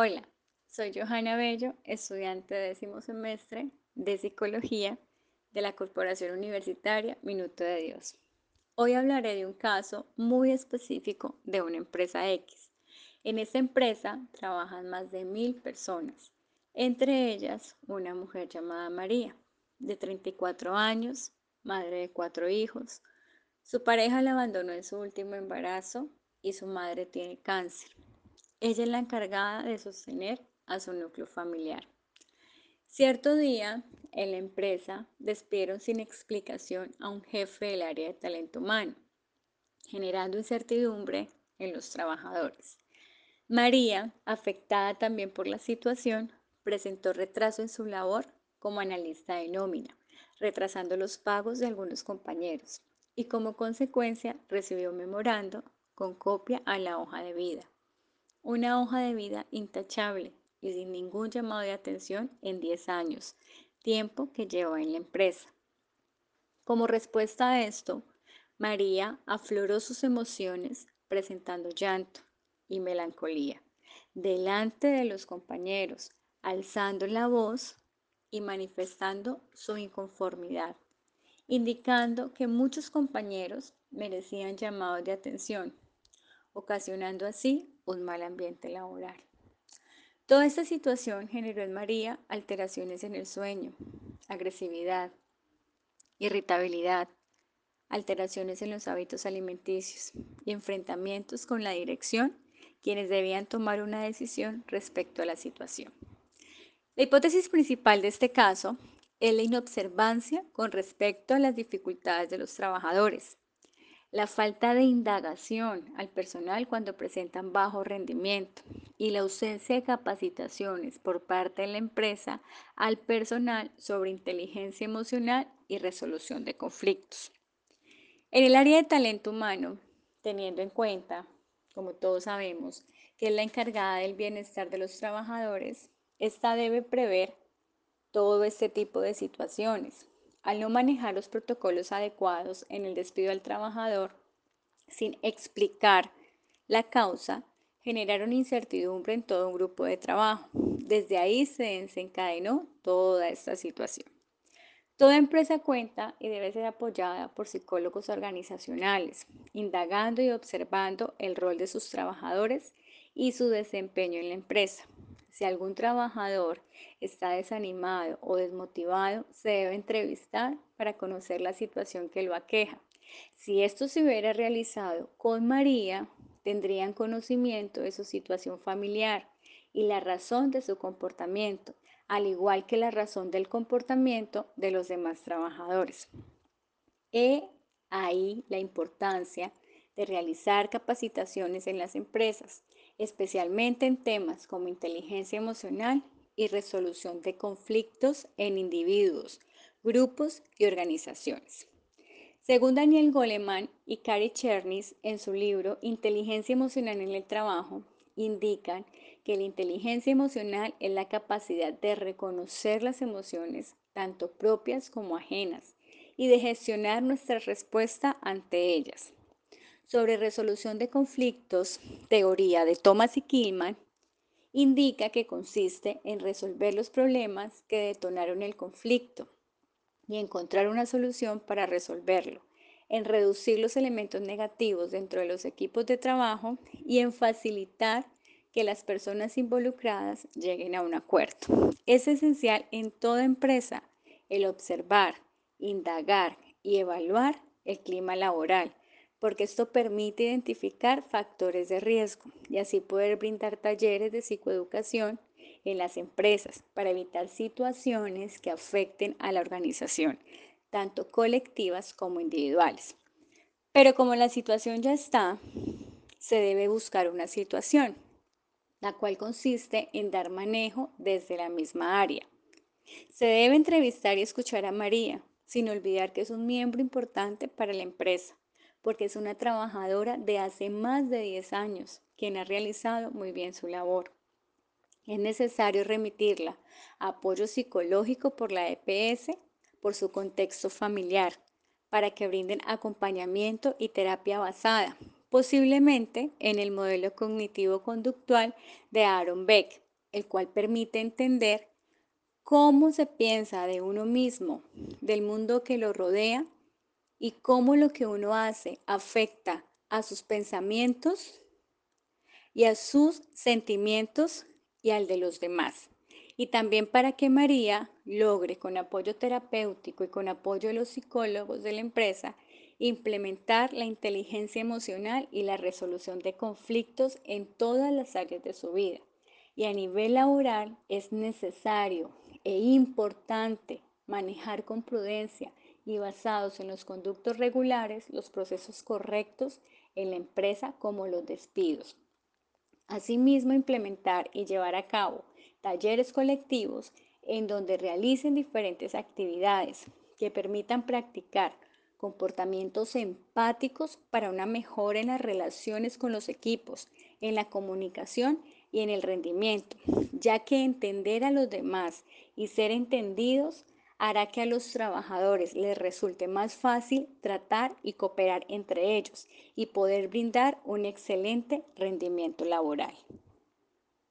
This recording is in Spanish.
Hola, soy Johanna Bello, estudiante de décimo semestre de Psicología de la Corporación Universitaria Minuto de Dios. Hoy hablaré de un caso muy específico de una empresa X. En esta empresa trabajan más de mil personas, entre ellas una mujer llamada María, de 34 años, madre de cuatro hijos. Su pareja la abandonó en su último embarazo y su madre tiene cáncer. Ella es la encargada de sostener a su núcleo familiar. Cierto día, en la empresa despidieron sin explicación a un jefe del área de talento humano, generando incertidumbre en los trabajadores. María, afectada también por la situación, presentó retraso en su labor como analista de nómina, retrasando los pagos de algunos compañeros y como consecuencia recibió un memorando con copia a la hoja de vida. Una hoja de vida intachable y sin ningún llamado de atención en 10 años, tiempo que llevó en la empresa. Como respuesta a esto, María afloró sus emociones presentando llanto y melancolía delante de los compañeros, alzando la voz y manifestando su inconformidad, indicando que muchos compañeros merecían llamados de atención, ocasionando así un mal ambiente laboral. Toda esta situación generó en María alteraciones en el sueño, agresividad, irritabilidad, alteraciones en los hábitos alimenticios y enfrentamientos con la dirección, quienes debían tomar una decisión respecto a la situación. La hipótesis principal de este caso es la inobservancia con respecto a las dificultades de los trabajadores, la falta de indagación al personal cuando presentan bajo rendimiento y la ausencia de capacitaciones por parte de la empresa al personal sobre inteligencia emocional y resolución de conflictos. En el área de talento humano, teniendo en cuenta, como todos sabemos, que es la encargada del bienestar de los trabajadores, esta debe prever todo este tipo de situaciones, al no manejar los protocolos adecuados en el despido del trabajador sin explicar la causa, generaron incertidumbre en todo un grupo de trabajo. Desde ahí se desencadenó toda esta situación. Toda empresa cuenta y debe ser apoyada por psicólogos organizacionales, indagando y observando el rol de sus trabajadores y su desempeño en la empresa. Si algún trabajador está desanimado o desmotivado, se debe entrevistar para conocer la situación que lo aqueja. Si esto se hubiera realizado con María, tendrían conocimiento de su situación familiar y la razón de su comportamiento, al igual que la razón del comportamiento de los demás trabajadores. He ahí la importancia de realizar capacitaciones en las empresas, especialmente en temas como inteligencia emocional y resolución de conflictos en individuos, grupos y organizaciones. Según Daniel Goleman y Cary Chernis en su libro Inteligencia emocional en el trabajo, indican que la inteligencia emocional es la capacidad de reconocer las emociones, tanto propias como ajenas, y de gestionar nuestra respuesta ante ellas. Sobre resolución de conflictos, teoría de Thomas y Killman, indica que consiste en resolver los problemas que detonaron el conflicto y encontrar una solución para resolverlo, en reducir los elementos negativos dentro de los equipos de trabajo y en facilitar que las personas involucradas lleguen a un acuerdo. Es esencial en toda empresa el observar, indagar y evaluar el clima laboral porque esto permite identificar factores de riesgo y así poder brindar talleres de psicoeducación en las empresas para evitar situaciones que afecten a la organización, tanto colectivas como individuales. Pero como la situación ya está, se debe buscar una situación, la cual consiste en dar manejo desde la misma área. Se debe entrevistar y escuchar a María, sin olvidar que es un miembro importante para la empresa porque es una trabajadora de hace más de 10 años, quien ha realizado muy bien su labor. Es necesario remitirla a apoyo psicológico por la EPS, por su contexto familiar, para que brinden acompañamiento y terapia basada, posiblemente en el modelo cognitivo-conductual de Aaron Beck, el cual permite entender cómo se piensa de uno mismo, del mundo que lo rodea y cómo lo que uno hace afecta a sus pensamientos y a sus sentimientos y al de los demás. Y también para que María logre, con apoyo terapéutico y con apoyo de los psicólogos de la empresa, implementar la inteligencia emocional y la resolución de conflictos en todas las áreas de su vida. Y a nivel laboral es necesario e importante manejar con prudencia y basados en los conductos regulares los procesos correctos en la empresa como los despidos. Asimismo, implementar y llevar a cabo talleres colectivos en donde realicen diferentes actividades que permitan practicar comportamientos empáticos para una mejora en las relaciones con los equipos, en la comunicación y en el rendimiento, ya que entender a los demás y ser entendidos hará que a los trabajadores les resulte más fácil tratar y cooperar entre ellos y poder brindar un excelente rendimiento laboral.